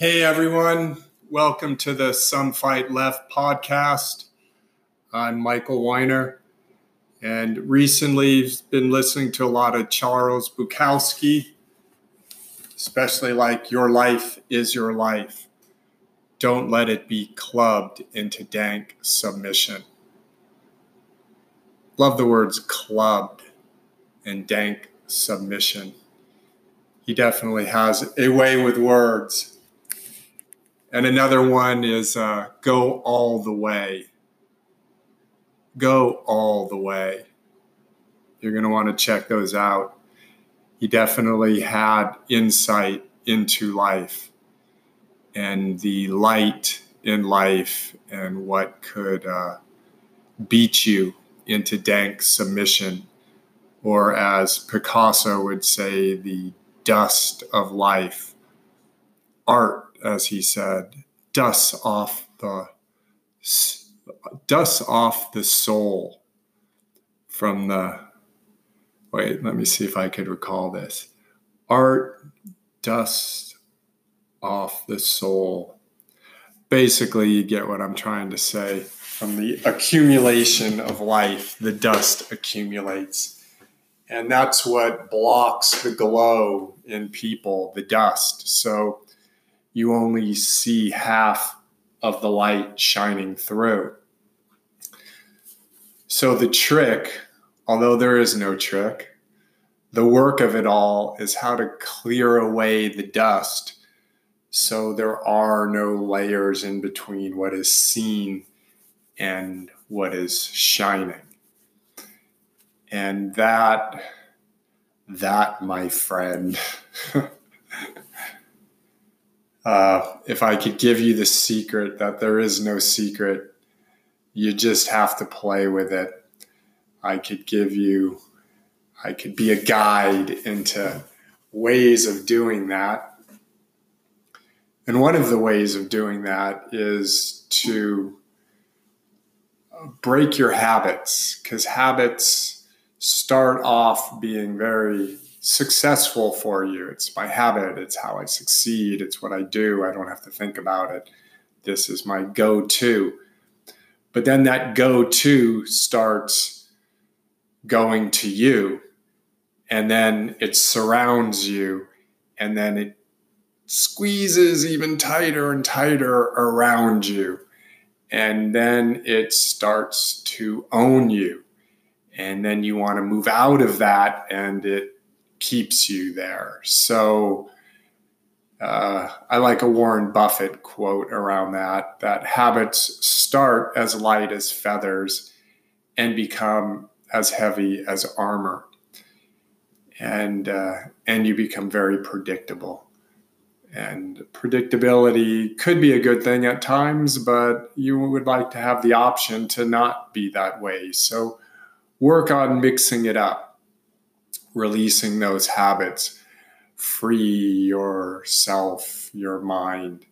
Hey everyone, welcome to the Some Fight Left podcast. I'm Michael Weiner, and recently been listening to a lot of Charles Bukowski, especially like Your Life is Your Life. Don't let it be clubbed into dank submission. Love the words clubbed and dank submission. He definitely has a way with words and another one is uh, go all the way. Go all the way. You're going to want to check those out. He definitely had insight into life and the light in life and what could uh, beat you into dank submission, or as Picasso would say, the dust of life. Art as he said, dust off the dust off the soul from the wait let me see if i could recall this. Art dust off the soul. Basically you get what i'm trying to say from the accumulation of life. The dust accumulates. And that's what blocks the glow in people the dust. So you only see half of the light shining through. So the trick, although there is no trick, the work of it all is how to clear away the dust so there are no layers in between what is seen and what is shining. And that, that, my friend, Uh, if I could give you the secret that there is no secret, you just have to play with it. I could give you, I could be a guide into ways of doing that. And one of the ways of doing that is to break your habits, because habits start off being very successful for you. It's my habit. It's how I succeed. It's what I do. I don't have to think about it. This is my go to. But then that go to starts going to you. And then it surrounds you. And then it squeezes even tighter and tighter around you. And then it starts to own you. And then you want to move out of that and it keeps you there. So uh, I like a Warren Buffett quote around that that habits start as light as feathers and become as heavy as armor. And, uh, and you become very predictable. And predictability could be a good thing at times, but you would like to have the option to not be that way. So work on mixing it up releasing those habits, free yourself, your mind,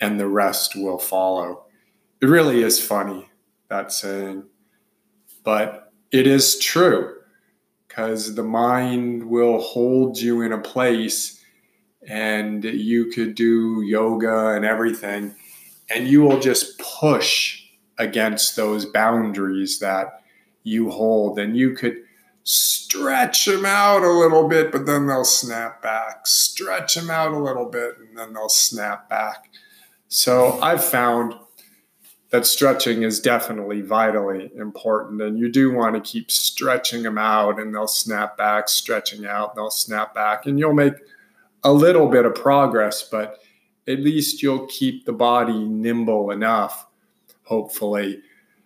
and the rest will follow. It really is funny, that saying, but it is true because the mind will hold you in a place and you could do yoga and everything, and you will just push against those boundaries that you hold, and you could stretch them out a little bit, but then they'll snap back. Stretch them out a little bit, and then they'll snap back. So I've found that stretching is definitely vitally important, and you do want to keep stretching them out, and they'll snap back, stretching out, they'll snap back, and you'll make a little bit of progress, but at least you'll keep the body nimble enough, hopefully,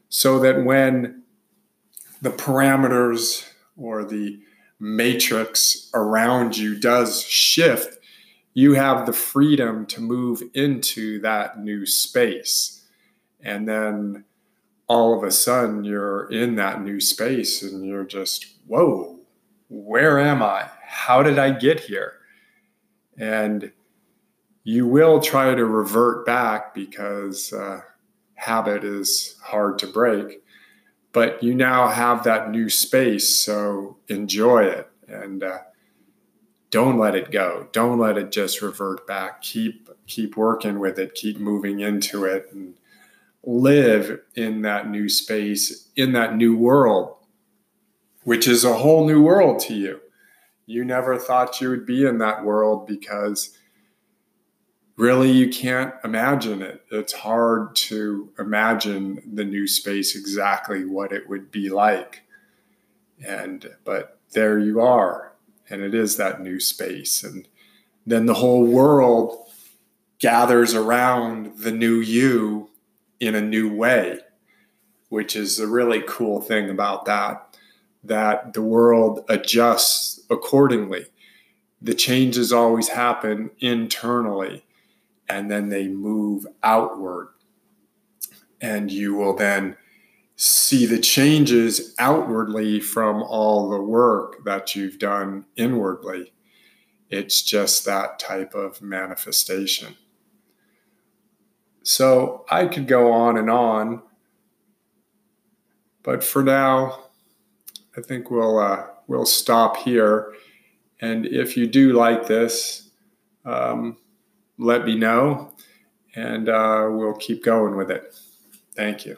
so that when the parameters or the matrix around you does shift, you have the freedom to move into that new space. And then all of a sudden you're in that new space and you're just, whoa, where am I? How did I get here? And you will try to revert back because uh, habit is hard to break but you now have that new space so enjoy it and uh, don't let it go. Don't let it just revert back. Keep keep working with it. Keep moving into it and live in that new space, in that new world, which is a whole new world to you. You never thought you would be in that world because really you can't imagine it. It's hard to imagine the new space exactly what it would be like. And but there you are. And it is that new space. And then the whole world gathers around the new you in a new way, which is a really cool thing about that, that the world adjusts accordingly. The changes always happen internally and then they move outward. And you will then see the changes outwardly from all the work that you've done inwardly. It's just that type of manifestation. So I could go on and on, but for now, I think we'll uh, we'll stop here. And if you do like this, um, let me know, and uh, we'll keep going with it. Thank you.